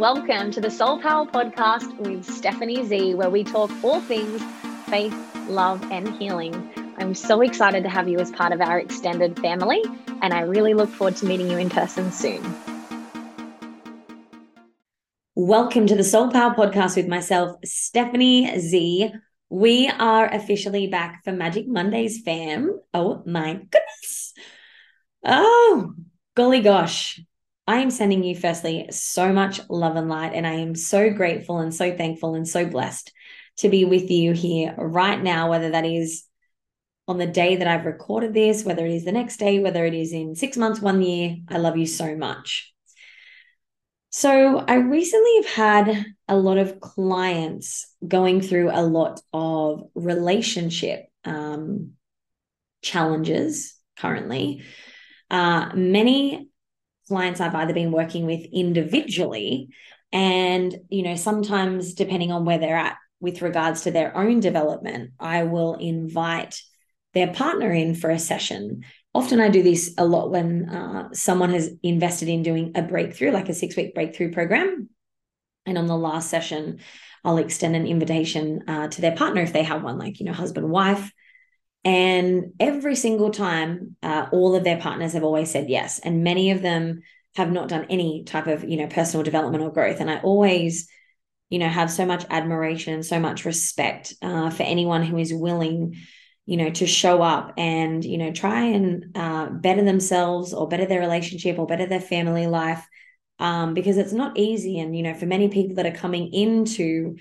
welcome to the Soul Power Podcast with Stephanie Z, where we talk all things faith, love, and healing. I'm so excited to have you as part of our extended family, and I really look forward to meeting you in person soon. Welcome to the Soul Power Podcast with myself, Stephanie Z. We are officially back for Magic Mondays, fam. Oh my goodness. Oh, golly gosh. I am sending you, firstly, so much love and light. And I am so grateful and so thankful and so blessed to be with you here right now, whether that is on the day that I've recorded this, whether it is the next day, whether it is in six months, one year. I love you so much. So, I recently have had a lot of clients going through a lot of relationship um, challenges currently. Uh, many clients I've either been working with individually and, you know, sometimes depending on where they're at with regards to their own development, I will invite their partner in for a session. Often I do this a lot when uh, someone has invested in doing a breakthrough, like a six week breakthrough program. And on the last session, I'll extend an invitation uh, to their partner if they have one, like, you know, husband, wife, and every single time, uh, all of their partners have always said yes. And many of them have not done any type of, you know, personal development or growth. And I always, you know, have so much admiration, so much respect uh, for anyone who is willing, you know, to show up and, you know, try and uh, better themselves or better their relationship or better their family life. Um, because it's not easy. And, you know, for many people that are coming into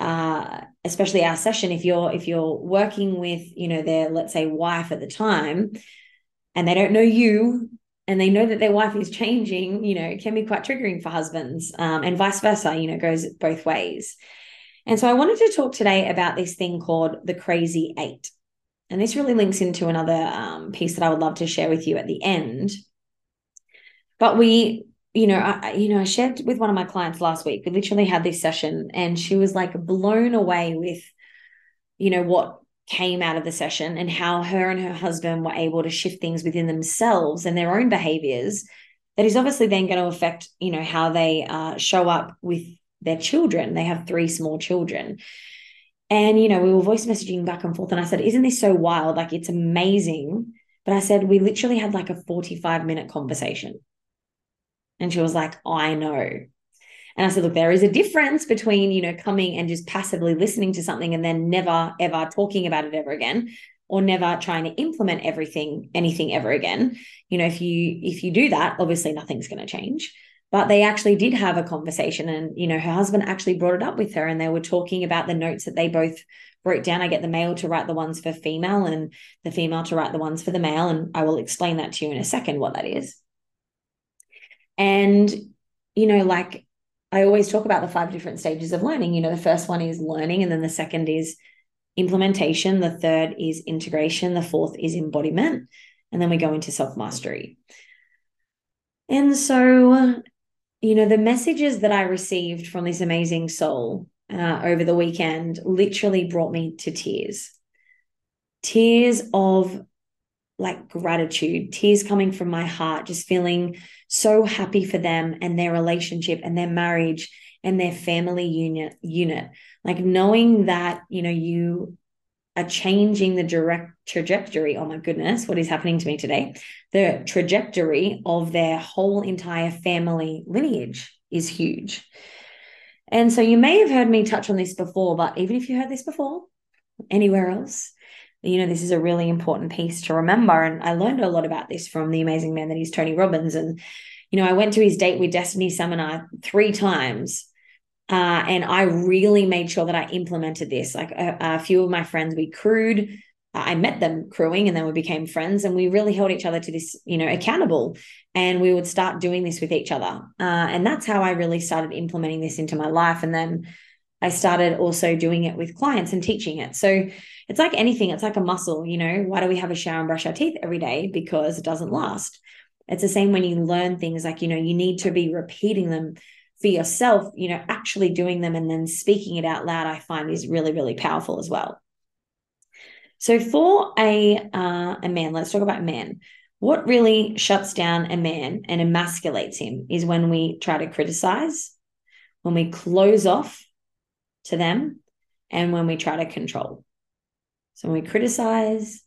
uh, especially our session if you're if you're working with you know their let's say wife at the time and they don't know you and they know that their wife is changing you know it can be quite triggering for husbands um, and vice versa you know goes both ways. And so i wanted to talk today about this thing called the crazy eight and this really links into another um, piece that i would love to share with you at the end. But we you know, I, you know, I shared with one of my clients last week. We literally had this session, and she was like blown away with, you know, what came out of the session and how her and her husband were able to shift things within themselves and their own behaviors. That is obviously then going to affect, you know, how they uh, show up with their children. They have three small children. And, you know, we were voice messaging back and forth. And I said, Isn't this so wild? Like, it's amazing. But I said, We literally had like a 45 minute conversation and she was like, I know. And I said, look, there is a difference between, you know, coming and just passively listening to something and then never, ever talking about it ever again or never trying to implement everything, anything ever again. You know, if you, if you do that, obviously nothing's going to change. But they actually did have a conversation and, you know, her husband actually brought it up with her and they were talking about the notes that they both wrote down. I get the male to write the ones for female and the female to write the ones for the male. And I will explain that to you in a second what that is. And, you know, like I always talk about the five different stages of learning. You know, the first one is learning, and then the second is implementation, the third is integration, the fourth is embodiment, and then we go into self mastery. And so, you know, the messages that I received from this amazing soul uh, over the weekend literally brought me to tears. Tears of like gratitude, tears coming from my heart, just feeling so happy for them and their relationship and their marriage and their family unit unit. Like knowing that, you know, you are changing the direct trajectory. Oh my goodness, what is happening to me today? The trajectory of their whole entire family lineage is huge. And so you may have heard me touch on this before, but even if you heard this before, anywhere else, you know, this is a really important piece to remember. And I learned a lot about this from the amazing man that is Tony Robbins. And, you know, I went to his Date with Destiny seminar three times. Uh, and I really made sure that I implemented this. Like a, a few of my friends, we crewed. I met them crewing and then we became friends and we really held each other to this, you know, accountable. And we would start doing this with each other. Uh, and that's how I really started implementing this into my life. And then I started also doing it with clients and teaching it. So it's like anything, it's like a muscle, you know. Why do we have a shower and brush our teeth every day? Because it doesn't last. It's the same when you learn things like, you know, you need to be repeating them for yourself, you know, actually doing them and then speaking it out loud, I find is really, really powerful as well. So for a uh, a man, let's talk about man. What really shuts down a man and emasculates him is when we try to criticize, when we close off to them and when we try to control. So when we criticize,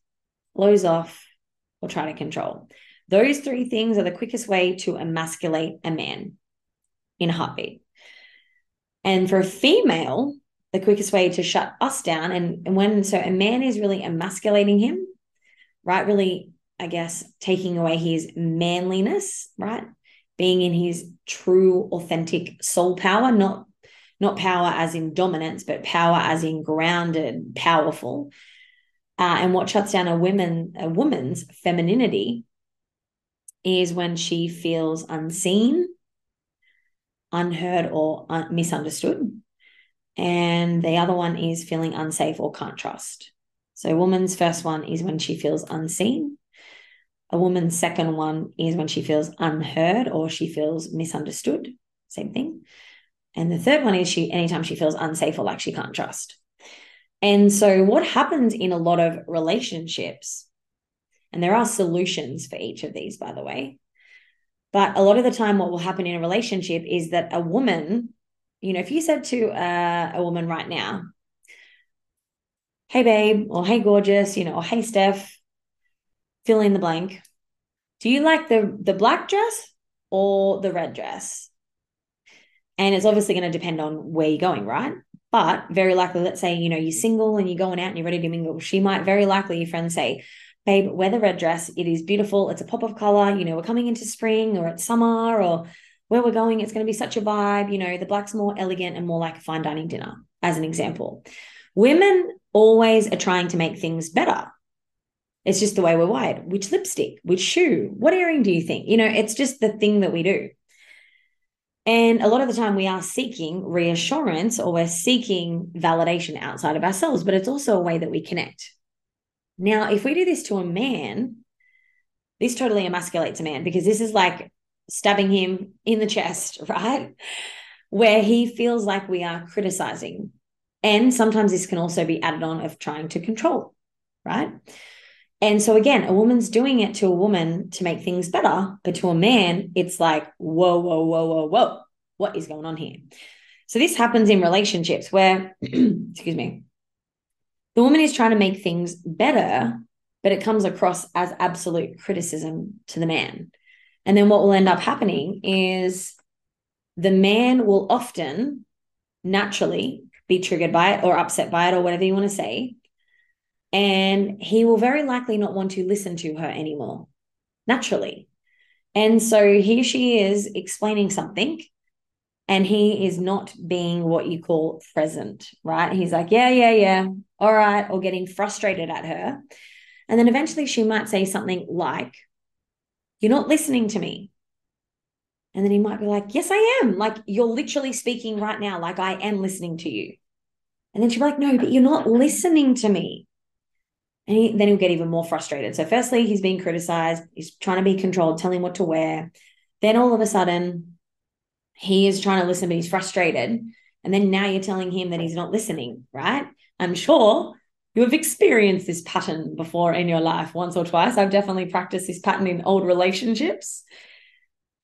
close off, or try to control. Those three things are the quickest way to emasculate a man in a heartbeat. And for a female, the quickest way to shut us down, and when so a man is really emasculating him, right? Really, I guess, taking away his manliness, right? Being in his true, authentic soul power, not not power as in dominance, but power as in grounded, powerful. Uh, and what shuts down a woman, a woman's femininity, is when she feels unseen, unheard, or un- misunderstood. And the other one is feeling unsafe or can't trust. So, a woman's first one is when she feels unseen. A woman's second one is when she feels unheard or she feels misunderstood. Same thing. And the third one is she anytime she feels unsafe or like she can't trust. And so what happens in a lot of relationships, and there are solutions for each of these, by the way. But a lot of the time, what will happen in a relationship is that a woman, you know, if you said to uh, a woman right now, hey, babe, or hey, gorgeous, you know, or hey, Steph, fill in the blank. Do you like the, the black dress or the red dress? And it's obviously going to depend on where you're going, right? But very likely, let's say, you know, you're single and you're going out and you're ready to mingle. She might very likely, your friend say, babe, wear the red dress. It is beautiful. It's a pop of color. You know, we're coming into spring or it's summer or where we're going. It's going to be such a vibe. You know, the black's more elegant and more like a fine dining dinner, as an example. Women always are trying to make things better. It's just the way we're wired. Which lipstick, which shoe, what earring do you think? You know, it's just the thing that we do. And a lot of the time we are seeking reassurance or we're seeking validation outside of ourselves, but it's also a way that we connect. Now, if we do this to a man, this totally emasculates a man because this is like stabbing him in the chest, right? Where he feels like we are criticizing. And sometimes this can also be added on of trying to control, right? And so again, a woman's doing it to a woman to make things better, but to a man, it's like, whoa, whoa, whoa, whoa, whoa, what is going on here? So this happens in relationships where, excuse me, the woman is trying to make things better, but it comes across as absolute criticism to the man. And then what will end up happening is the man will often naturally be triggered by it or upset by it or whatever you want to say and he will very likely not want to listen to her anymore naturally. And so here she is explaining something and he is not being what you call present, right? He's like, yeah, yeah, yeah, all right, or getting frustrated at her. And then eventually she might say something like, You're not listening to me. And then he might be like, Yes, I am. Like, you're literally speaking right now, like I am listening to you. And then she'll be like, No, but you're not listening to me. And he, then he'll get even more frustrated. So, firstly, he's being criticized, he's trying to be controlled, telling what to wear. Then all of a sudden, he is trying to listen, but he's frustrated. And then now you're telling him that he's not listening, right? I'm sure you have experienced this pattern before in your life once or twice. I've definitely practiced this pattern in old relationships.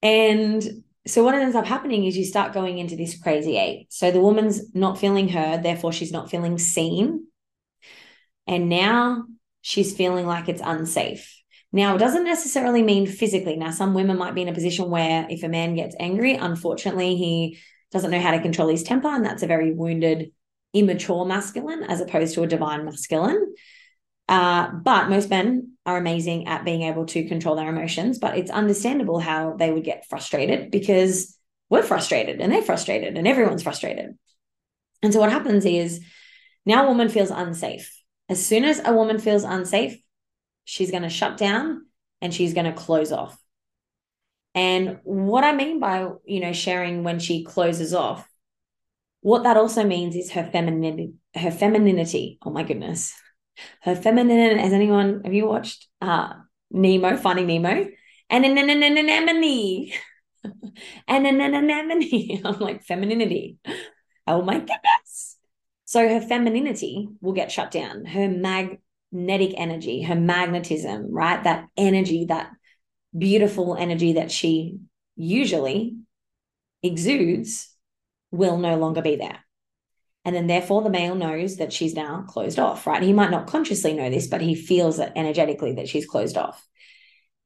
And so what ends up happening is you start going into this crazy eight. So the woman's not feeling heard, therefore she's not feeling seen. And now she's feeling like it's unsafe. Now, it doesn't necessarily mean physically. Now, some women might be in a position where if a man gets angry, unfortunately, he doesn't know how to control his temper. And that's a very wounded, immature masculine as opposed to a divine masculine. Uh, but most men are amazing at being able to control their emotions. But it's understandable how they would get frustrated because we're frustrated and they're frustrated and everyone's frustrated. And so what happens is now a woman feels unsafe as soon as a woman feels unsafe, she's going to shut down and she's going to close off. And what I mean by, you know, sharing when she closes off, what that also means is her femininity, her femininity. Oh my goodness. Her feminine, has anyone, have you watched uh Nemo, Finding Nemo? And an anemone. And an anemone. I'm like, femininity. Oh my goodness. So her femininity will get shut down, her magnetic energy, her magnetism, right? That energy, that beautiful energy that she usually exudes will no longer be there. And then, therefore, the male knows that she's now closed off, right? He might not consciously know this, but he feels it energetically that she's closed off.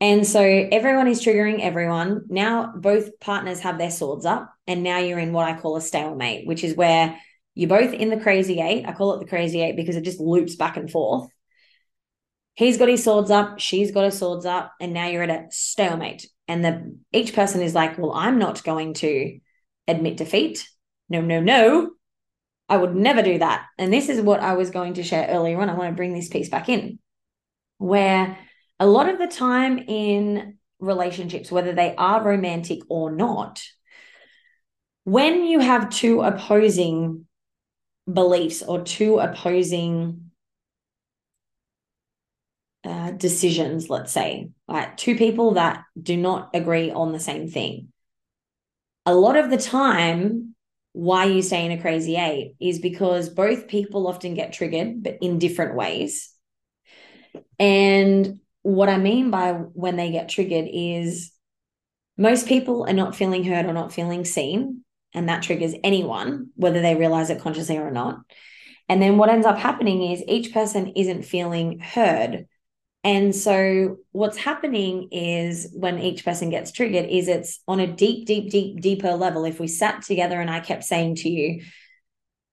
And so everyone is triggering everyone. Now both partners have their swords up, and now you're in what I call a stalemate, which is where you're both in the crazy eight. I call it the crazy eight because it just loops back and forth. He's got his swords up, she's got her swords up, and now you're at a stalemate. And the each person is like, Well, I'm not going to admit defeat. No, no, no. I would never do that. And this is what I was going to share earlier on. I want to bring this piece back in where a lot of the time in relationships, whether they are romantic or not, when you have two opposing beliefs or two opposing uh, decisions, let's say, like two people that do not agree on the same thing, a lot of the time, why you stay in a crazy eight is because both people often get triggered, but in different ways. And what I mean by when they get triggered is most people are not feeling heard or not feeling seen. And that triggers anyone, whether they realize it consciously or not. And then what ends up happening is each person isn't feeling heard. And so what's happening is when each person gets triggered is it's on a deep, deep, deep, deeper level. If we sat together and I kept saying to you,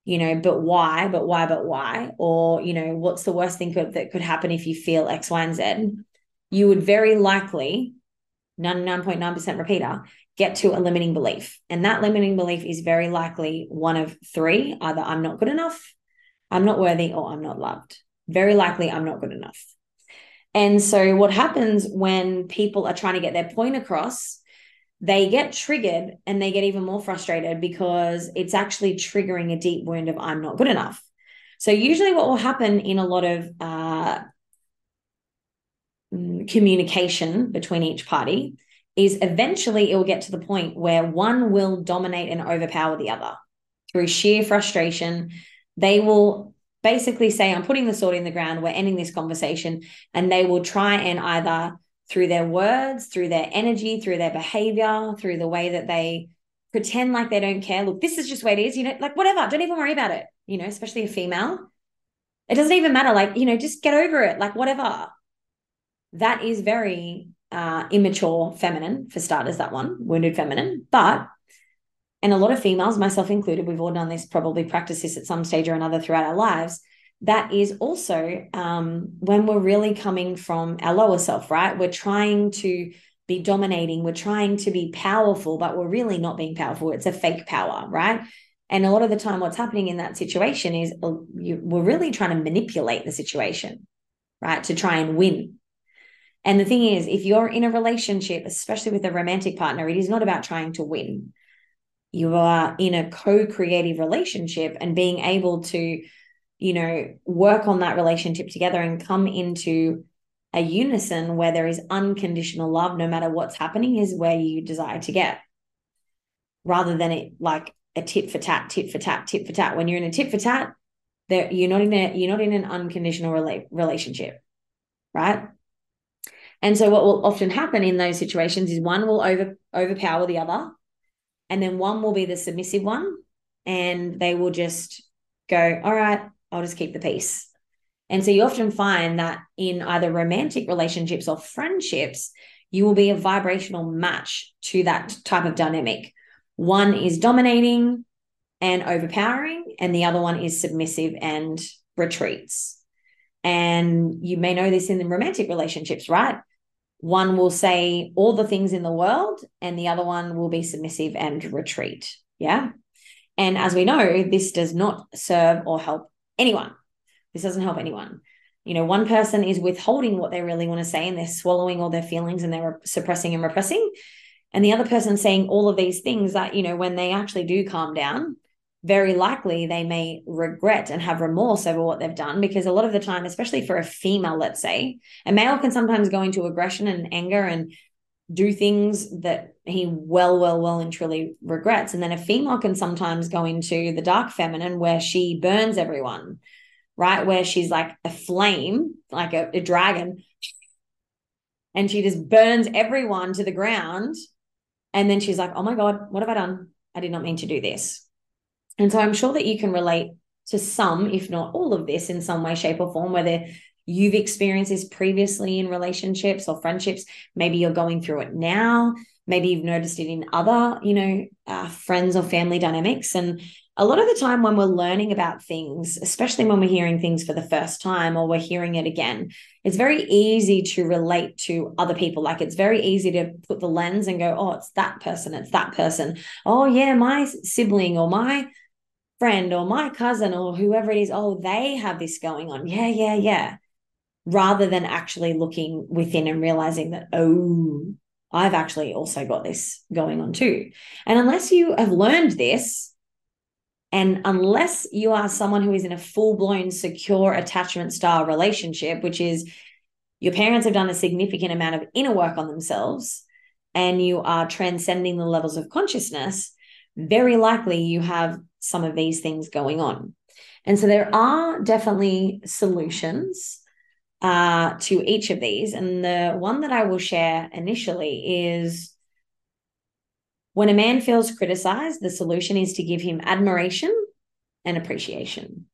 you know, but why, but why, but why? Or, you know, what's the worst thing that could happen if you feel X, Y, and Z? You would very likely, 99.9% repeater, get to a limiting belief. And that limiting belief is very likely one of three either I'm not good enough, I'm not worthy, or I'm not loved. Very likely, I'm not good enough. And so, what happens when people are trying to get their point across they get triggered and they get even more frustrated because it's actually triggering a deep wound of I'm not good enough. So, usually, what will happen in a lot of uh, mm, communication between each party is eventually it will get to the point where one will dominate and overpower the other through sheer frustration. They will basically say, I'm putting the sword in the ground, we're ending this conversation. And they will try and either through their words, through their energy, through their behavior, through the way that they pretend like they don't care. Look, this is just the way it is, you know, like whatever, don't even worry about it, you know, especially a female. It doesn't even matter. Like, you know, just get over it, like whatever. That is very uh, immature feminine, for starters, that one, wounded feminine. But, and a lot of females, myself included, we've all done this, probably practice this at some stage or another throughout our lives that is also um, when we're really coming from our lower self, right? We're trying to be dominating, we're trying to be powerful, but we're really not being powerful. It's a fake power, right? And a lot of the time, what's happening in that situation is uh, you, we're really trying to manipulate the situation, right? To try and win. And the thing is, if you're in a relationship, especially with a romantic partner, it is not about trying to win. You are in a co creative relationship and being able to you know, work on that relationship together and come into a unison where there is unconditional love, no matter what's happening, is where you desire to get. Rather than it like a tit for tat, tit for tat, tit for tat. When you're in a tit for tat, there you're not in a you're not in an unconditional rela- relationship, right? And so what will often happen in those situations is one will over overpower the other, and then one will be the submissive one, and they will just go, all right, I'll just keep the peace. And so you often find that in either romantic relationships or friendships, you will be a vibrational match to that type of dynamic. One is dominating and overpowering, and the other one is submissive and retreats. And you may know this in the romantic relationships, right? One will say all the things in the world, and the other one will be submissive and retreat. Yeah. And as we know, this does not serve or help anyone. This doesn't help anyone. You know, one person is withholding what they really want to say and they're swallowing all their feelings and they're suppressing and repressing. And the other person saying all of these things that, you know, when they actually do calm down, very likely they may regret and have remorse over what they've done because a lot of the time, especially for a female, let's say, a male can sometimes go into aggression and anger and do things that he well, well, well and truly regrets. And then a female can sometimes go into the dark feminine where she burns everyone, right? Where she's like a flame, like a, a dragon, and she just burns everyone to the ground. And then she's like, oh my God, what have I done? I did not mean to do this. And so I'm sure that you can relate to some, if not all of this in some way, shape, or form, whether you've experienced this previously in relationships or friendships. Maybe you're going through it now. Maybe you've noticed it in other, you know, uh, friends or family dynamics. And a lot of the time when we're learning about things, especially when we're hearing things for the first time or we're hearing it again, it's very easy to relate to other people. Like it's very easy to put the lens and go, oh, it's that person, it's that person. Oh, yeah, my sibling or my friend or my cousin or whoever it is, oh, they have this going on. Yeah, yeah, yeah. Rather than actually looking within and realizing that, oh, I've actually also got this going on too. And unless you have learned this, and unless you are someone who is in a full blown secure attachment style relationship, which is your parents have done a significant amount of inner work on themselves and you are transcending the levels of consciousness, very likely you have some of these things going on. And so there are definitely solutions uh, to each of these. And the one that I will share initially is when a man feels criticized, the solution is to give him admiration and appreciation.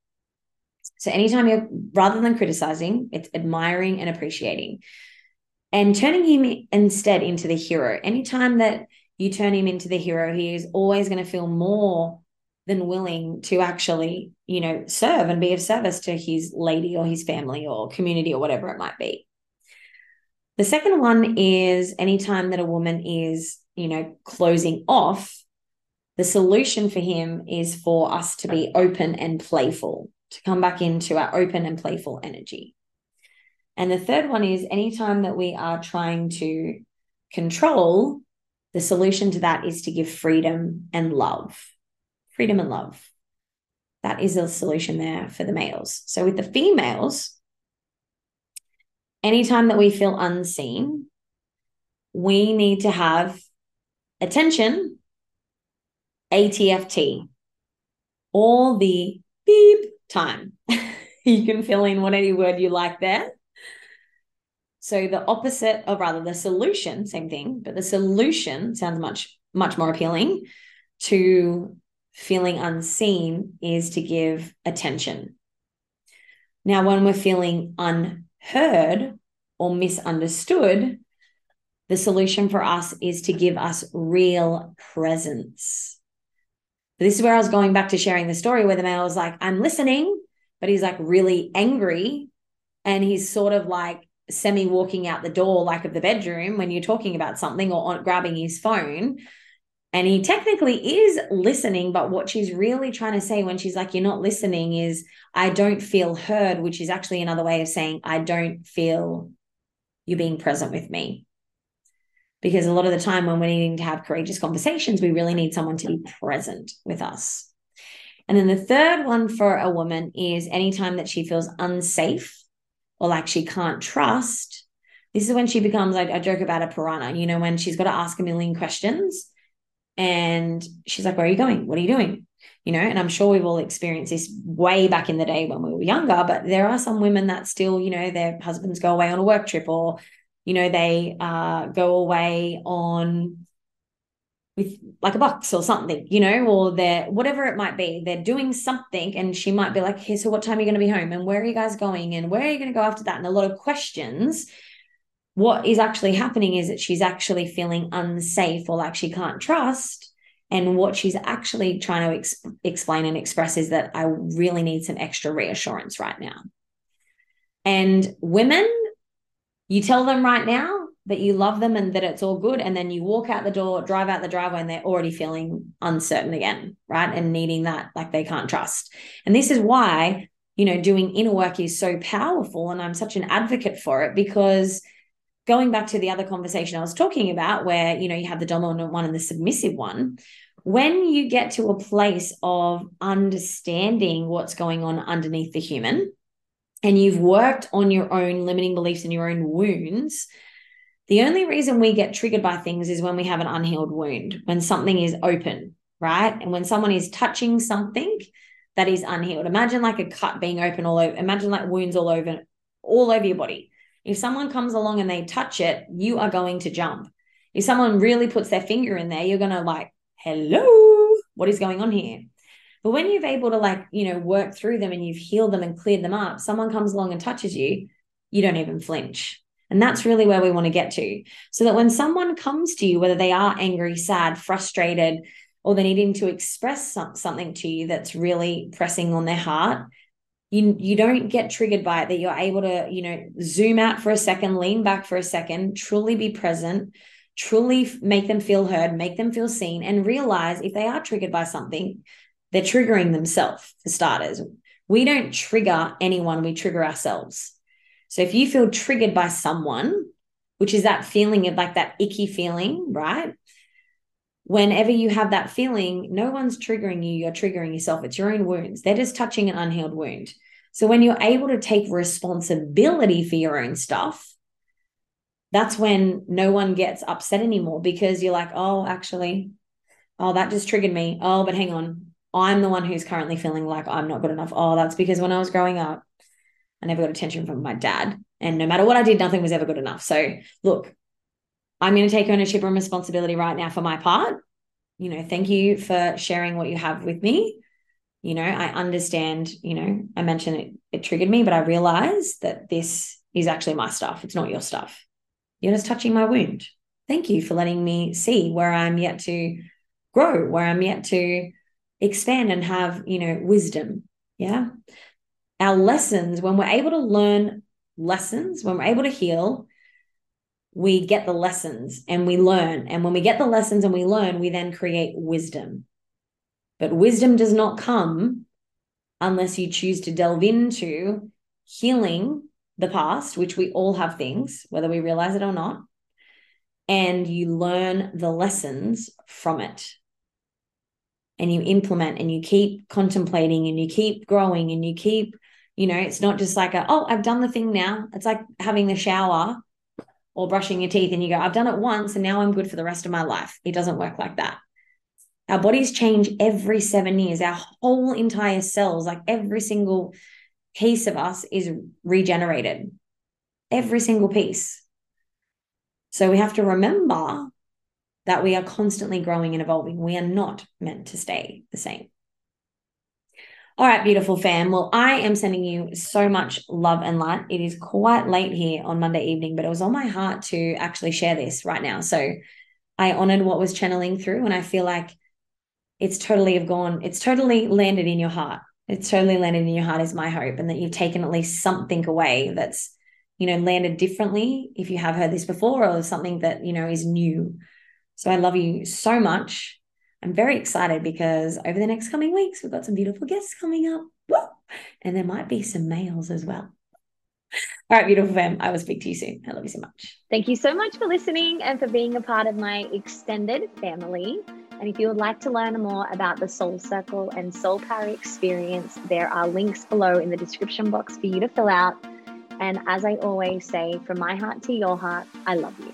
So anytime you're rather than criticizing, it's admiring and appreciating. And turning him instead into the hero. Anytime that you turn him into the hero, he is always going to feel more than willing to actually, you know, serve and be of service to his lady or his family or community or whatever it might be. The second one is anytime that a woman is you know, closing off, the solution for him is for us to be open and playful, to come back into our open and playful energy. And the third one is anytime that we are trying to control, the solution to that is to give freedom and love. Freedom and love. That is a solution there for the males. So with the females, anytime that we feel unseen, we need to have attention, ATFT, all the beep time. you can fill in whatever word you like there. So the opposite, or rather the solution, same thing, but the solution sounds much, much more appealing to feeling unseen is to give attention. Now, when we're feeling unheard or misunderstood, the solution for us is to give us real presence. This is where I was going back to sharing the story where the male was like, I'm listening, but he's like really angry. And he's sort of like semi walking out the door, like of the bedroom when you're talking about something or on, grabbing his phone. And he technically is listening, but what she's really trying to say when she's like, You're not listening is, I don't feel heard, which is actually another way of saying, I don't feel you being present with me because a lot of the time when we're needing to have courageous conversations, we really need someone to be present with us. And then the third one for a woman is anytime that she feels unsafe or like she can't trust. This is when she becomes like I joke about a piranha, you know, when she's got to ask a million questions and she's like, Where are you going? What are you doing? You know, and I'm sure we've all experienced this way back in the day when we were younger, but there are some women that still, you know, their husbands go away on a work trip or you know they uh, go away on with like a box or something, you know, or they're whatever it might be, they're doing something, and she might be like, "Hey, so what time are you going to be home? And where are you guys going? And where are you going to go after that?" And a lot of questions. What is actually happening is that she's actually feeling unsafe or like she can't trust. And what she's actually trying to ex- explain and express is that I really need some extra reassurance right now. And women you tell them right now that you love them and that it's all good. And then you walk out the door, drive out the driveway, and they're already feeling uncertain again, right? And needing that, like they can't trust. And this is why, you know, doing inner work is so powerful. And I'm such an advocate for it because going back to the other conversation I was talking about, where, you know, you have the dominant one and the submissive one, when you get to a place of understanding what's going on underneath the human, and you've worked on your own limiting beliefs and your own wounds, the only reason we get triggered by things is when we have an unhealed wound, when something is open, right? And when someone is touching something that is unhealed. Imagine like a cut being open all over, imagine like wounds all over, all over your body. If someone comes along and they touch it, you are going to jump. If someone really puts their finger in there, you're going to like, hello, what is going on here? But when you've able to like, you know, work through them and you've healed them and cleared them up, someone comes along and touches you, you don't even flinch. And that's really where we want to get to. So that when someone comes to you, whether they are angry, sad, frustrated, or they're needing to express some, something to you that's really pressing on their heart, you you don't get triggered by it that you're able to you know zoom out for a second lean back for a second truly be present truly make them feel heard make them feel seen and realize if they are triggered by something they're triggering themselves for starters we don't trigger anyone we trigger ourselves so if you feel triggered by someone which is that feeling of like that icky feeling right whenever you have that feeling, no one's triggering you, you're triggering yourself. It's your own wounds. They're just touching an unhealed wound. So when you're able to take responsibility for your own stuff, that's when no one gets upset anymore because you're like, oh, actually, oh, that just triggered me. Oh, but hang on. I'm the one who's currently feeling like I'm not good enough. Oh, that's because when I was growing up, I never got attention from my dad. And no matter what I did, nothing was ever good enough. So look, I'm going to take ownership and responsibility right now for my part. You know, thank you for sharing what you have with me. You know, I understand, you know, I mentioned it, it triggered me, but I realize that this is actually my stuff. It's not your stuff. You're just touching my wound. Thank you for letting me see where I'm yet to grow, where I'm yet to expand and have, you know, wisdom. Yeah. Our lessons, when we're able to learn lessons, when we're able to heal, we get the lessons and we learn. And when we get the lessons and we learn, we then create wisdom. But wisdom does not come unless you choose to delve into healing the past, which we all have things, whether we realize it or not, and you learn the lessons from it. And you implement and you keep contemplating and you keep growing and you keep, you know, it's not just like a, oh, I've done the thing now. It's like having the shower or brushing your teeth and you go, I've done it once and now I'm good for the rest of my life. It doesn't work like that. Our bodies change every seven years. Our whole entire cells, like every single piece of us, is regenerated. Every single piece. So we have to remember that we are constantly growing and evolving. We are not meant to stay the same. All right, beautiful fam. Well, I am sending you so much love and light. It is quite late here on Monday evening, but it was on my heart to actually share this right now. So I honored what was channeling through, and I feel like it's totally have gone, it's totally landed in your heart. It's totally landed in your heart, is my hope, and that you've taken at least something away that's, you know, landed differently if you have heard this before or something that, you know, is new. So I love you so much. I'm very excited because over the next coming weeks, we've got some beautiful guests coming up. Woo! And there might be some males as well. All right, beautiful fam. I will speak to you soon. I love you so much. Thank you so much for listening and for being a part of my extended family. And if you would like to learn more about the Soul Circle and Soul Power experience, there are links below in the description box for you to fill out. And as I always say, from my heart to your heart, I love you.